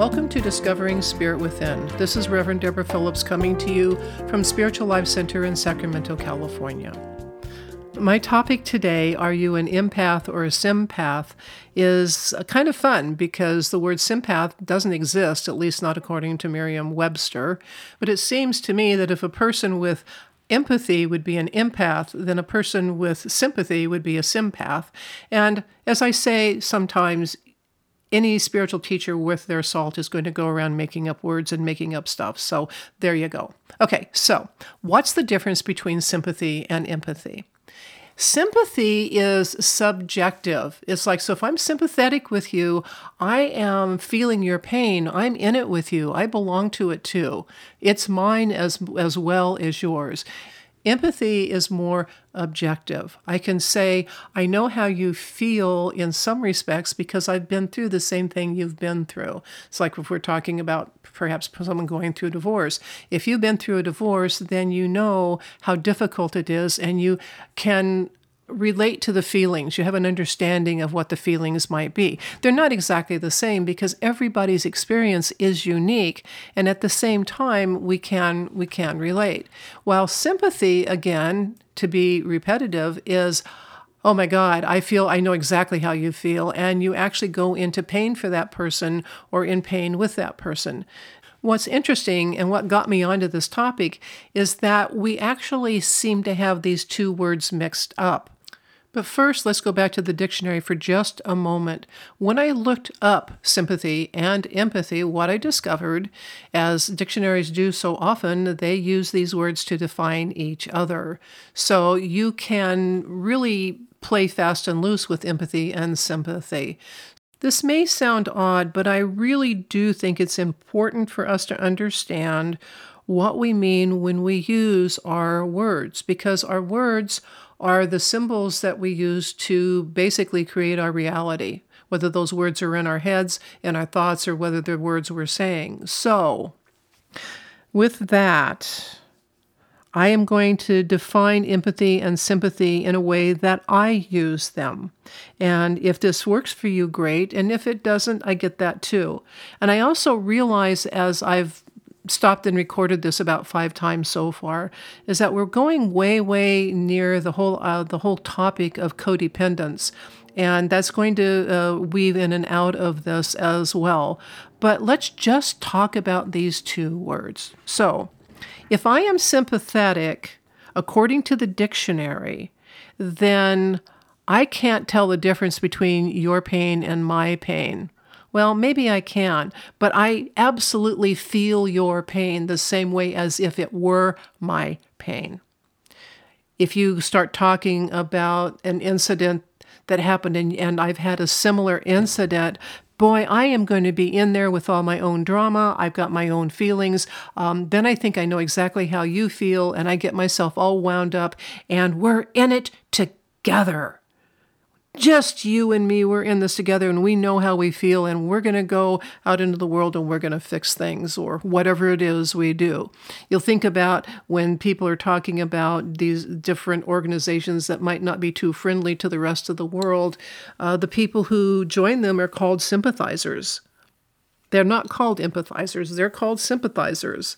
Welcome to Discovering Spirit Within. This is Reverend Deborah Phillips coming to you from Spiritual Life Center in Sacramento, California. My topic today, Are You an Empath or a Sympath? is kind of fun because the word sympath doesn't exist, at least not according to Merriam Webster. But it seems to me that if a person with empathy would be an empath, then a person with sympathy would be a sympath. And as I say sometimes, any spiritual teacher worth their salt is going to go around making up words and making up stuff. So there you go. Okay, so what's the difference between sympathy and empathy? Sympathy is subjective. It's like, so if I'm sympathetic with you, I am feeling your pain. I'm in it with you. I belong to it too. It's mine as, as well as yours. Empathy is more objective. I can say, I know how you feel in some respects because I've been through the same thing you've been through. It's like if we're talking about perhaps someone going through a divorce. If you've been through a divorce, then you know how difficult it is and you can relate to the feelings. You have an understanding of what the feelings might be. They're not exactly the same because everybody's experience is unique, and at the same time, we can we can relate. While sympathy, again, to be repetitive, is oh my God, I feel, I know exactly how you feel. And you actually go into pain for that person or in pain with that person. What's interesting and what got me onto this topic is that we actually seem to have these two words mixed up. But first, let's go back to the dictionary for just a moment. When I looked up sympathy and empathy, what I discovered, as dictionaries do so often, they use these words to define each other. So you can really play fast and loose with empathy and sympathy. This may sound odd, but I really do think it's important for us to understand what we mean when we use our words, because our words are the symbols that we use to basically create our reality, whether those words are in our heads, in our thoughts, or whether they're words we're saying. So, with that, I am going to define empathy and sympathy in a way that I use them. And if this works for you, great. And if it doesn't, I get that too. And I also realize as I've stopped and recorded this about five times so far is that we're going way way near the whole uh, the whole topic of codependence. And that's going to uh, weave in and out of this as well. But let's just talk about these two words. So if i am sympathetic according to the dictionary then i can't tell the difference between your pain and my pain well, maybe I can, but I absolutely feel your pain the same way as if it were my pain. If you start talking about an incident that happened and, and I've had a similar incident, boy, I am going to be in there with all my own drama. I've got my own feelings. Um, then I think I know exactly how you feel, and I get myself all wound up, and we're in it together just you and me, we're in this together and we know how we feel and we're going to go out into the world and we're going to fix things or whatever it is we do. You'll think about when people are talking about these different organizations that might not be too friendly to the rest of the world, uh, the people who join them are called sympathizers. They're not called empathizers, they're called sympathizers.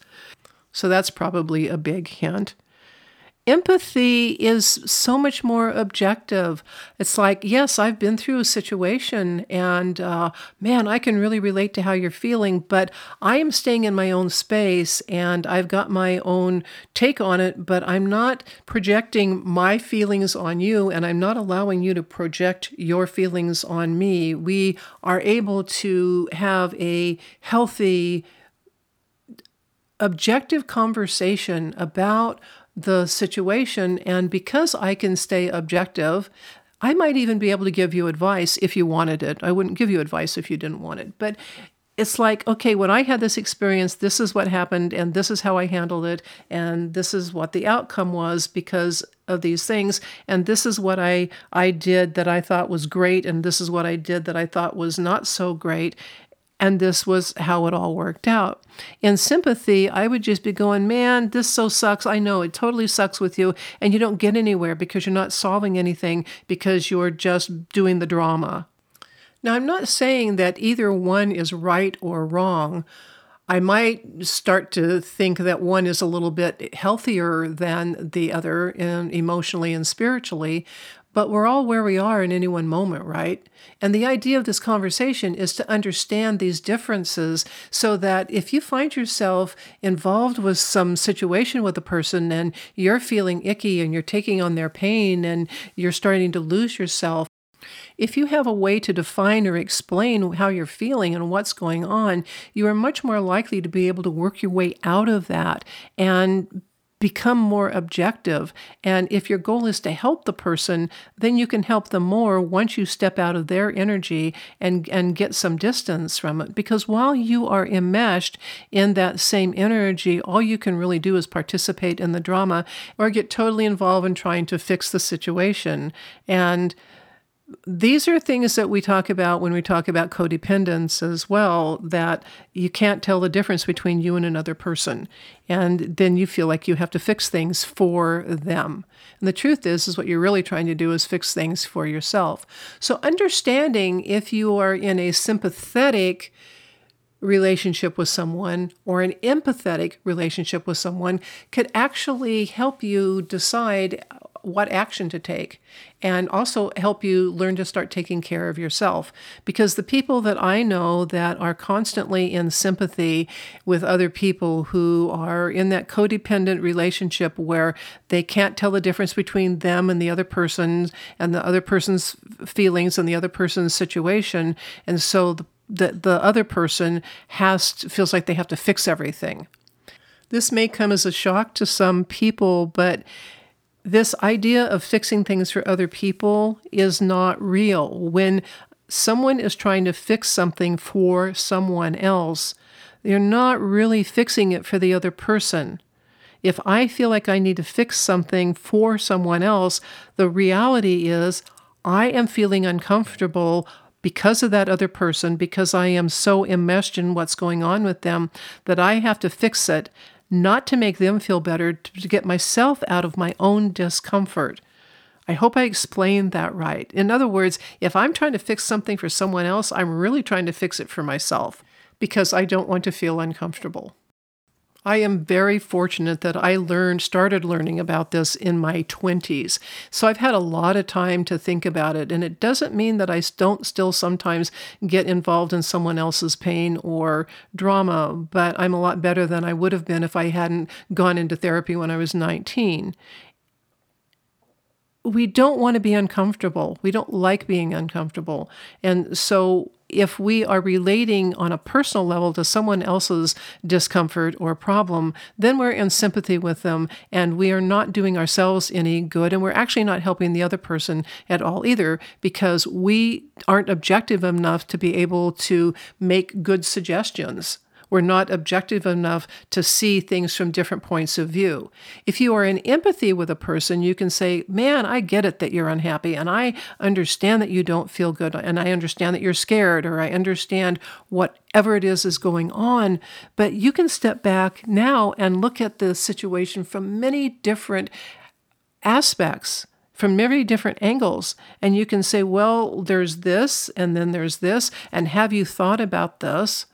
So that's probably a big hint. Empathy is so much more objective. It's like, yes, I've been through a situation, and uh, man, I can really relate to how you're feeling, but I am staying in my own space and I've got my own take on it, but I'm not projecting my feelings on you, and I'm not allowing you to project your feelings on me. We are able to have a healthy, objective conversation about the situation. And because I can stay objective, I might even be able to give you advice if you wanted it. I wouldn't give you advice if you didn't want it. But it's like, okay, when I had this experience, this is what happened, and this is how I handled it, and this is what the outcome was because of these things, and this is what I I did that I thought was great, and this is what I did that I thought was not so great, and this was how it all worked out. In sympathy, I would just be going, man, this so sucks. I know it totally sucks with you. And you don't get anywhere because you're not solving anything because you're just doing the drama. Now, I'm not saying that either one is right or wrong. I might start to think that one is a little bit healthier than the other in emotionally and spiritually, but we're all where we are in any one moment, right? And the idea of this conversation is to understand these differences so that if you find yourself involved with some situation with a person and you're feeling icky and you're taking on their pain and you're starting to lose yourself, if you have a way to define or explain how you're feeling and what's going on, you are much more likely to be able to work your way out of that and become more objective. And if your goal is to help the person, then you can help them more once you step out of their energy and, and get some distance from it. Because while you are enmeshed in that same energy, all you can really do is participate in the drama or get totally involved in trying to fix the situation. And these are things that we talk about when we talk about codependence as well that you can't tell the difference between you and another person. And then you feel like you have to fix things for them. And the truth is is what you're really trying to do is fix things for yourself. So understanding if you are in a sympathetic relationship with someone or an empathetic relationship with someone could actually help you decide what action to take and also help you learn to start taking care of yourself. Because the people that I know that are constantly in sympathy with other people who are in that codependent relationship where they can't tell the difference between them and the other person and the other person's feelings and the other person's situation. And so the, the, the other person has feels like they have to fix everything. This may come as a shock to some people, but this idea of fixing things for other people is not real. When someone is trying to fix something for someone else, they're not really fixing it for the other person. If I feel like I need to fix something for someone else, the reality is I am feeling uncomfortable because of that other person, because I am so enmeshed in what's going on with them that I have to fix it not to make them feel better, to get myself out of my own discomfort. I hope I explained that right. In other words, if I'm trying to fix something for someone else, I'm really trying to fix it for myself because I don't want to feel uncomfortable. I am very fortunate that I learned, started learning about this in my 20s. So I've had a lot of time to think about it. And it doesn't mean that I don't still sometimes get involved in someone else's pain or drama, but I'm a lot better than I would have been if I hadn't gone into therapy when I was 19 we don't want to be uncomfortable. We don't like being uncomfortable. And so if we are relating on a personal level to someone else's discomfort or problem, then we're in sympathy with them and we are not doing ourselves any good. And we're actually not helping the other person at all either because we aren't objective enough to be able to make good suggestions we're not objective enough to see things from different points of view. If you are in empathy with a person, you can say, Man, I get it that you're unhappy, and I understand that you don't feel good, and I understand that you're scared, or I understand whatever it is is going on. But you can step back now and look at the situation from many different aspects from many different angles. And you can say, well, there's this, and then there's this, and have you thought about this?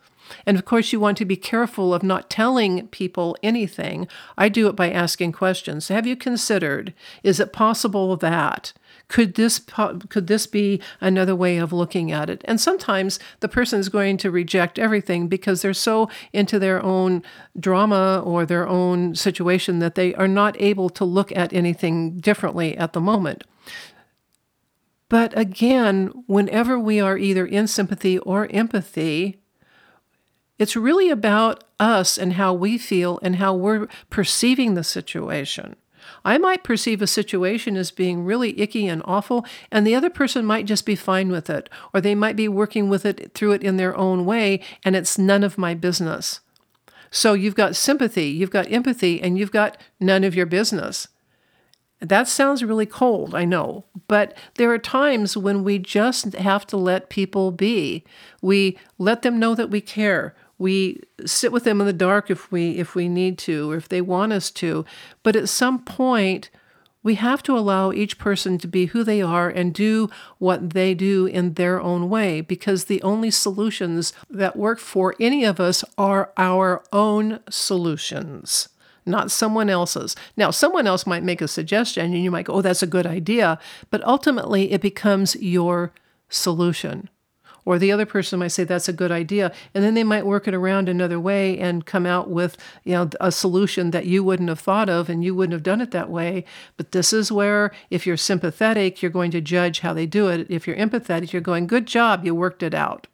And of course, you want to be careful of not telling people anything. I do it by asking questions. Have you considered? Is it possible that? Could this could this be another way of looking at it? And sometimes the person is going to reject everything because they're so into their own drama or their own situation that they are not able to look at anything differently at the moment. But again, whenever we are either in sympathy or empathy, it's really about us and how we feel and how we're perceiving the situation. I might perceive a situation as being really icky and awful, and the other person might just be fine with it, or they might be working with it through it in their own way, and it's none of my business. So you've got sympathy, you've got empathy, and you've got none of your business. That sounds really cold, I know, but there are times when we just have to let people be. We let them know that we care we sit with them in the dark if we if we need to or if they want us to but at some point we have to allow each person to be who they are and do what they do in their own way because the only solutions that work for any of us are our own solutions not someone else's. Now, someone else might make a suggestion and you might go, oh, that's a good idea. But ultimately, it becomes your solution. Or the other person might say that's a good idea, and then they might work it around another way and come out with you know a solution that you wouldn't have thought of and you wouldn't have done it that way. But this is where if you're sympathetic, you're going to judge how they do it. If you're empathetic, you're going, good job, you worked it out.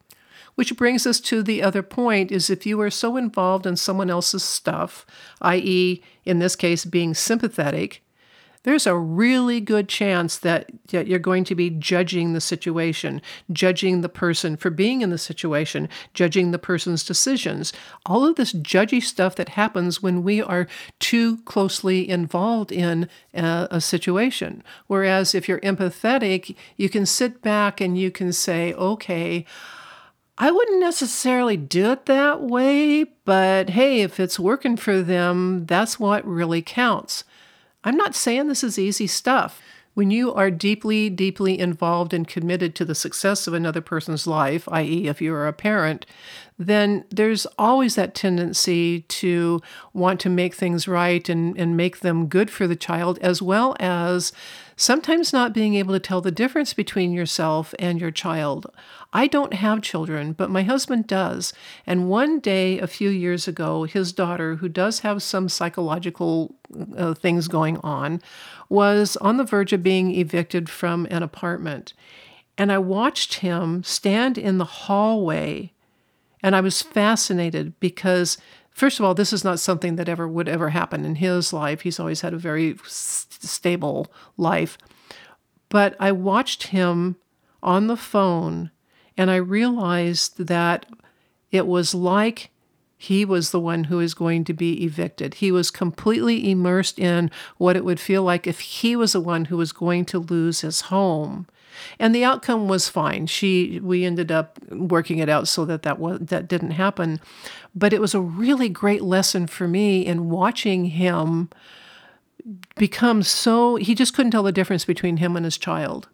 Which brings us to the other point is if you are so involved in someone else's stuff, i.e., in this case, being sympathetic, there's a really good chance that, that you're going to be judging the situation, judging the person for being in the situation, judging the person's decisions. All of this judgy stuff that happens when we are too closely involved in a, a situation. Whereas if you're empathetic, you can sit back and you can say, okay, I wouldn't necessarily do it that way, but hey, if it's working for them, that's what really counts. I'm not saying this is easy stuff. When you are deeply, deeply involved and committed to the success of another person's life, i.e., if you're a parent, then there's always that tendency to want to make things right and, and make them good for the child, as well as sometimes not being able to tell the difference between yourself and your child. I don't have children, but my husband does. And one day, a few years ago, his daughter, who does have some psychological uh, things going on, was on the verge of being evicted from an apartment. And I watched him stand in the hallway and I was fascinated because, first of all, this is not something that ever would ever happen in his life. He's always had a very stable life. But I watched him on the phone and I realized that it was like he was the one who is going to be evicted. He was completely immersed in what it would feel like if he was the one who was going to lose his home. And the outcome was fine. She we ended up working it out so that that was, that didn't happen. But it was a really great lesson for me in watching him become so he just couldn't tell the difference between him and his child.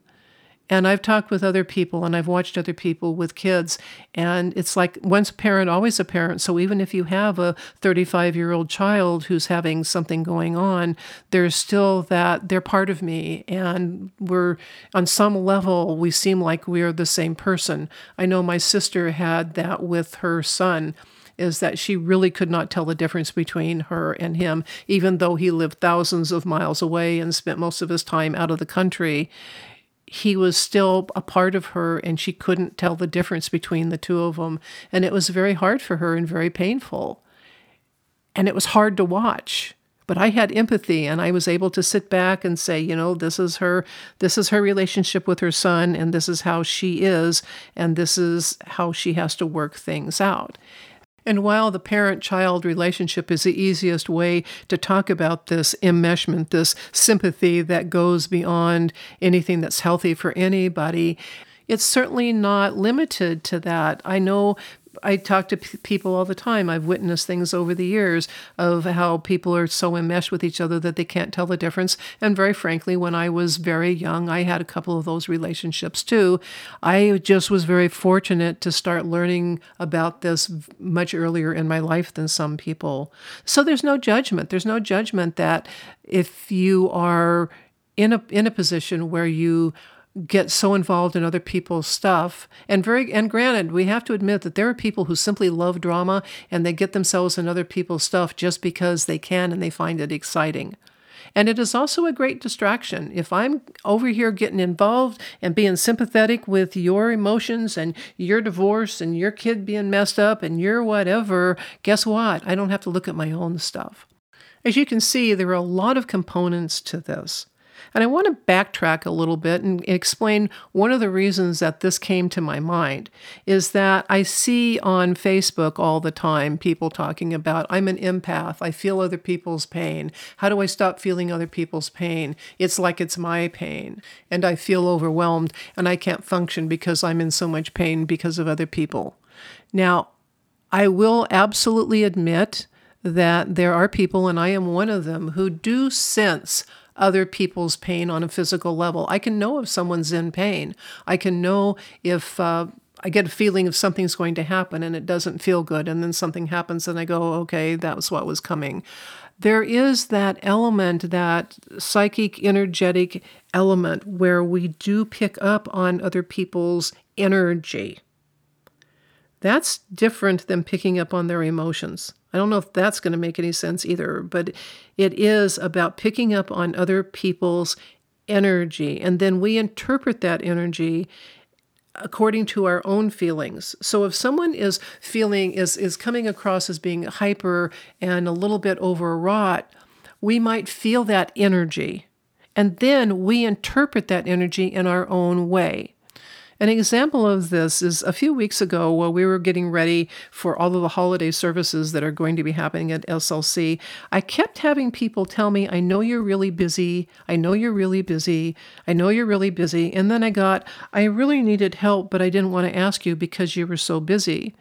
And I've talked with other people and I've watched other people with kids. And it's like once a parent, always a parent. So even if you have a 35 year old child who's having something going on, there's still that they're part of me. And we're on some level, we seem like we're the same person. I know my sister had that with her son is that she really could not tell the difference between her and him, even though he lived thousands of miles away and spent most of his time out of the country he was still a part of her and she couldn't tell the difference between the two of them. And it was very hard for her and very painful. And it was hard to watch. But I had empathy and I was able to sit back and say, you know, this is her this is her relationship with her son and this is how she is and this is how she has to work things out. And while the parent child relationship is the easiest way to talk about this enmeshment, this sympathy that goes beyond anything that's healthy for anybody, it's certainly not limited to that. I know I talk to p- people all the time. I've witnessed things over the years of how people are so enmeshed with each other that they can't tell the difference. And very frankly, when I was very young, I had a couple of those relationships too. I just was very fortunate to start learning about this much earlier in my life than some people. So there's no judgment. There's no judgment that if you are in a in a position where you get so involved in other people's stuff and very and granted we have to admit that there are people who simply love drama and they get themselves in other people's stuff just because they can and they find it exciting and it is also a great distraction. If I'm over here getting involved and being sympathetic with your emotions and your divorce and your kid being messed up and your whatever, guess what? I don't have to look at my own stuff. As you can see, there are a lot of components to this. And I want to backtrack a little bit and explain one of the reasons that this came to my mind is that I see on Facebook all the time people talking about, I'm an empath, I feel other people's pain. How do I stop feeling other people's pain? It's like it's my pain. And I feel overwhelmed and I can't function because I'm in so much pain because of other people. Now, I will absolutely admit that there are people, and I am one of them, who do sense other people's pain on a physical level. I can know if someone's in pain. I can know if uh, I get a feeling if something's going to happen and it doesn't feel good, and then something happens and I go, okay, that was what was coming. There is that element, that psychic, energetic element where we do pick up on other people's energy. That's different than picking up on their emotions. I don't know if that's going to make any sense either, but it is about picking up on other people's energy. And then we interpret that energy according to our own feelings. So if someone is feeling is is coming across as being hyper and a little bit overwrought, we might feel that energy. And then we interpret that energy in our own way. An example of this is a few weeks ago while we were getting ready for all of the holiday services that are going to be happening at SLC. I kept having people tell me, I know you're really busy. I know you're really busy. I know you're really busy. And then I got, I really needed help, but I didn't want to ask you because you were so busy.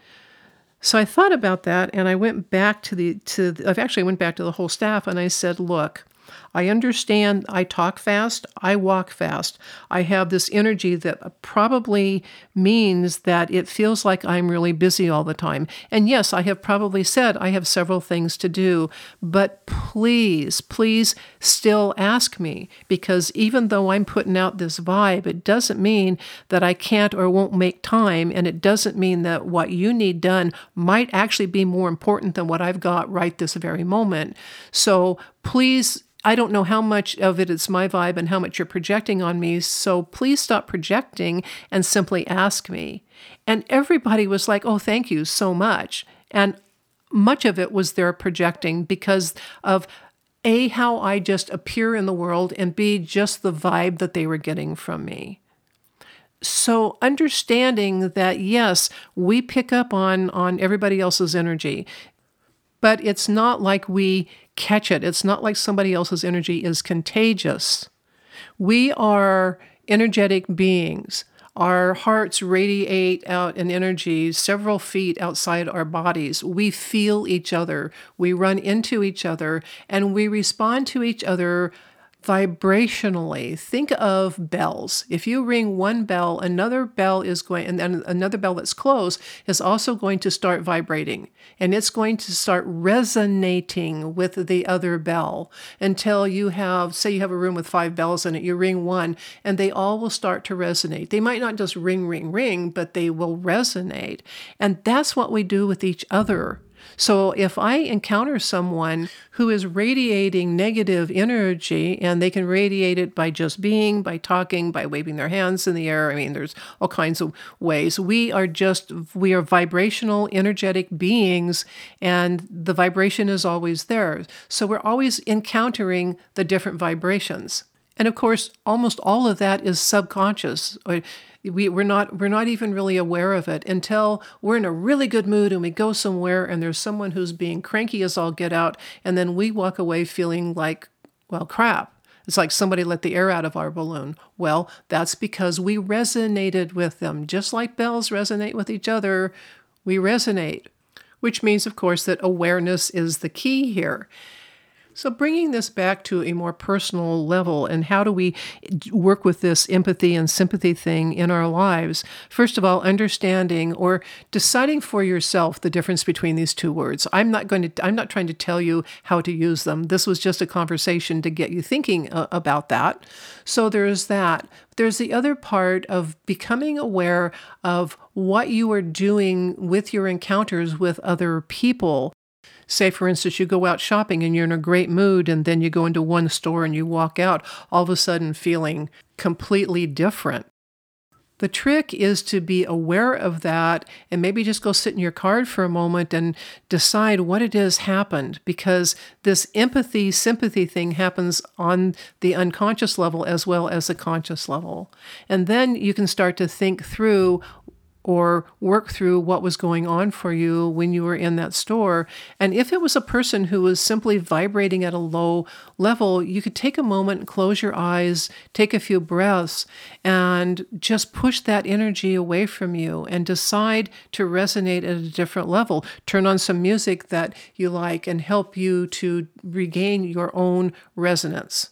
So I thought about that and I went back to the to the, I've actually went back to the whole staff and I said, "Look, I understand I talk fast, I walk fast. I have this energy that probably means that it feels like I'm really busy all the time. And yes, I have probably said I have several things to do, but please, please still ask me because even though I'm putting out this vibe, it doesn't mean that I can't or won't make time. And it doesn't mean that what you need done might actually be more important than what I've got right this very moment. So please I don't know how much of it is my vibe and how much you're projecting on me. So please stop projecting and simply ask me. And everybody was like, oh, thank you so much. And much of it was their projecting because of A, how I just appear in the world, and B, just the vibe that they were getting from me. So understanding that yes, we pick up on on everybody else's energy, but it's not like we catch it. It's not like somebody else's energy is contagious. We are energetic beings. Our hearts radiate out an energy several feet outside our bodies. We feel each other, we run into each other, and we respond to each other vibrationally. Think of bells. If you ring one bell, another bell is going, and then another bell that's closed is also going to start vibrating. And it's going to start resonating with the other bell until you have, say, you have a room with five bells in it, you ring one, and they all will start to resonate. They might not just ring, ring, ring, but they will resonate. And that's what we do with each other so if I encounter someone who is radiating negative energy and they can radiate it by just being, by talking, by waving their hands in the air, I mean, there's all kinds of ways. We are just, we are vibrational, energetic beings, and the vibration is always there. So we're always encountering the different vibrations. And of course, almost all of that is subconscious we, we're not we're not even really aware of it until we're in a really good mood and we go somewhere and there's someone who's being cranky as all get out and then we walk away feeling like well crap it's like somebody let the air out of our balloon. Well, that's because we resonated with them. Just like bells resonate with each other, we resonate, which means, of course, that awareness is the key here. So, bringing this back to a more personal level, and how do we work with this empathy and sympathy thing in our lives? First of all, understanding or deciding for yourself the difference between these two words. I'm not going to, I'm not trying to tell you how to use them. This was just a conversation to get you thinking uh, about that. So, there's that. There's the other part of becoming aware of what you are doing with your encounters with other people Say, for instance, you go out shopping and you're in a great mood, and then you go into one store and you walk out, all of a sudden feeling completely different. The trick is to be aware of that and maybe just go sit in your card for a moment and decide what it is happened because this empathy, sympathy thing happens on the unconscious level as well as the conscious level. And then you can start to think through or work through what was going on for you when you were in that store. And if it was a person who was simply vibrating at a low level, you could take a moment, close your eyes, take a few breaths, and just push that energy away from you and decide to resonate at a different level. Turn on some music that you like and help you to regain your own resonance.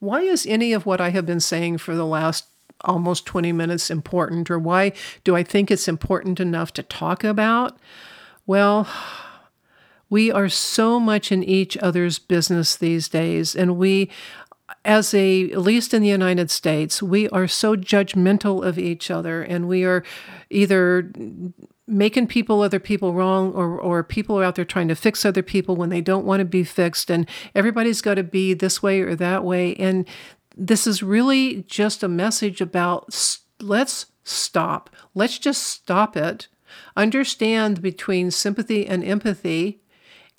Why is any of what I have been saying for the last almost 20 minutes important, or why do I think it's important enough to talk about? Well, we are so much in each other's business these days, and we as a at least in the United States, we are so judgmental of each other and we are either making people other people wrong or or people are out there trying to fix other people when they don't want to be fixed and everybody's got to be this way or that way and this is really just a message about let's stop. Let's just stop it. Understand between sympathy and empathy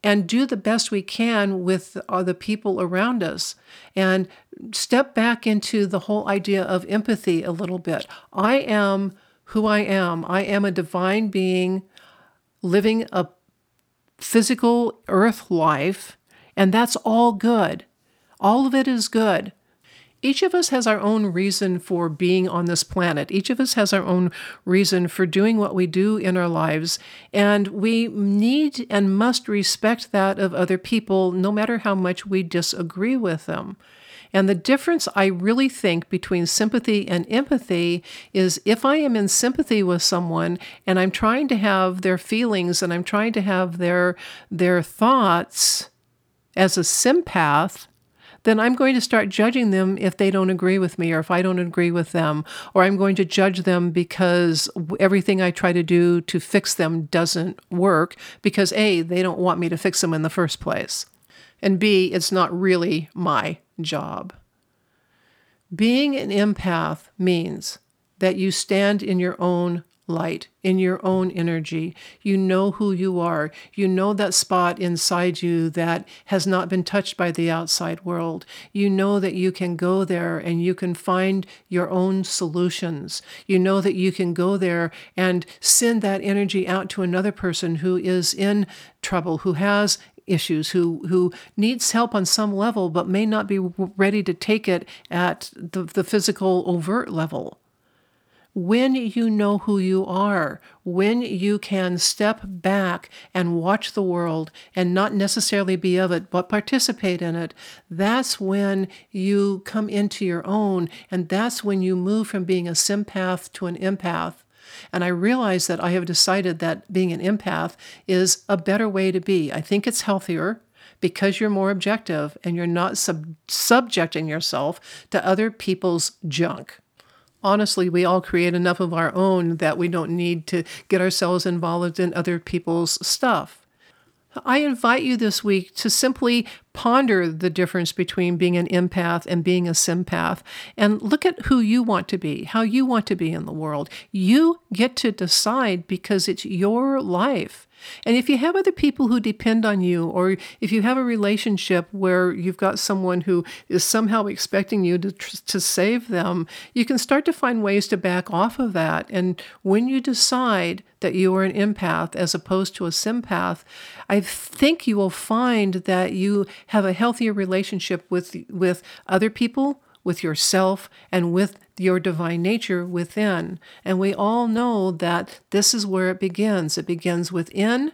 and do the best we can with the people around us and step back into the whole idea of empathy a little bit. I am who I am. I am a divine being living a physical earth life, and that's all good. All of it is good each of us has our own reason for being on this planet. Each of us has our own reason for doing what we do in our lives. And we need and must respect that of other people, no matter how much we disagree with them. And the difference I really think between sympathy and empathy is if I am in sympathy with someone and I'm trying to have their feelings and I'm trying to have their their thoughts as a sympath, then I'm going to start judging them if they don't agree with me or if I don't agree with them. Or I'm going to judge them because everything I try to do to fix them doesn't work because A, they don't want me to fix them in the first place. And B, it's not really my job. Being an empath means that you stand in your own light, in your own energy. You know who you are. You know that spot inside you that has not been touched by the outside world. You know that you can go there and you can find your own solutions. You know that you can go there and send that energy out to another person who is in trouble, who has issues who who needs help on some level but may not be ready to take it at the, the physical overt level when you know who you are, when you can step back and watch the world and not necessarily be of it, but participate in it, that's when you come into your own. And that's when you move from being a sympath to an empath. And I realize that I have decided that being an empath is a better way to be. I think it's healthier because you're more objective and you're not sub- subjecting yourself to other people's junk honestly, we all create enough of our own that we don't need to get ourselves involved in other people's stuff. I invite you this week to simply ponder the difference between being an empath and being a sympath and look at who you want to be, how you want to be in the world. You get to decide because it's your life. And if you have other people who depend on you, or if you have a relationship where you've got someone who is somehow expecting you to, to save them, you can start to find ways to back off of that. And when you decide that you are an empath as opposed to a sympath, I think you will find that you have a healthier relationship with, with other people with yourself and with your divine nature within. And we all know that this is where it begins. It begins within,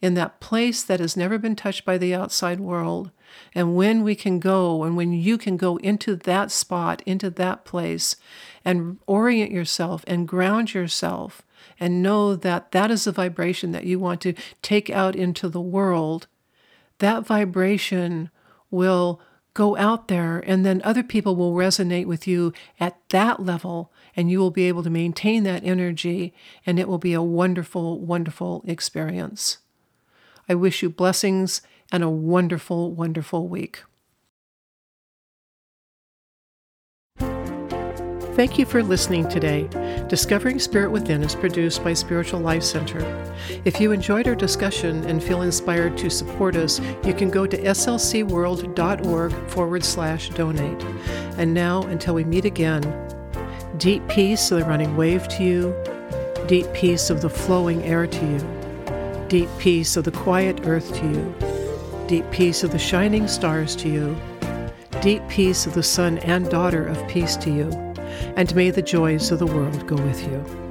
in that place that has never been touched by the outside world. And when we can go, and when you can go into that spot, into that place, and orient yourself and ground yourself, and know that that is the vibration that you want to take out into the world, that vibration will go out there and then other people will resonate with you at that level and you will be able to maintain that energy and it will be a wonderful, wonderful experience. I wish you blessings and a wonderful, wonderful week. Thank you for listening today. Discovering Spirit Within is produced by Spiritual Life Center. If you enjoyed our discussion and feel inspired to support us, you can go to slcworld.org forward slash donate. And now, until we meet again, deep peace of the running wave to you, deep peace of the flowing air to you, deep peace of the quiet earth to you, deep peace of the shining stars to you, deep peace of the son and daughter of peace to you and may the joys of the world go with you.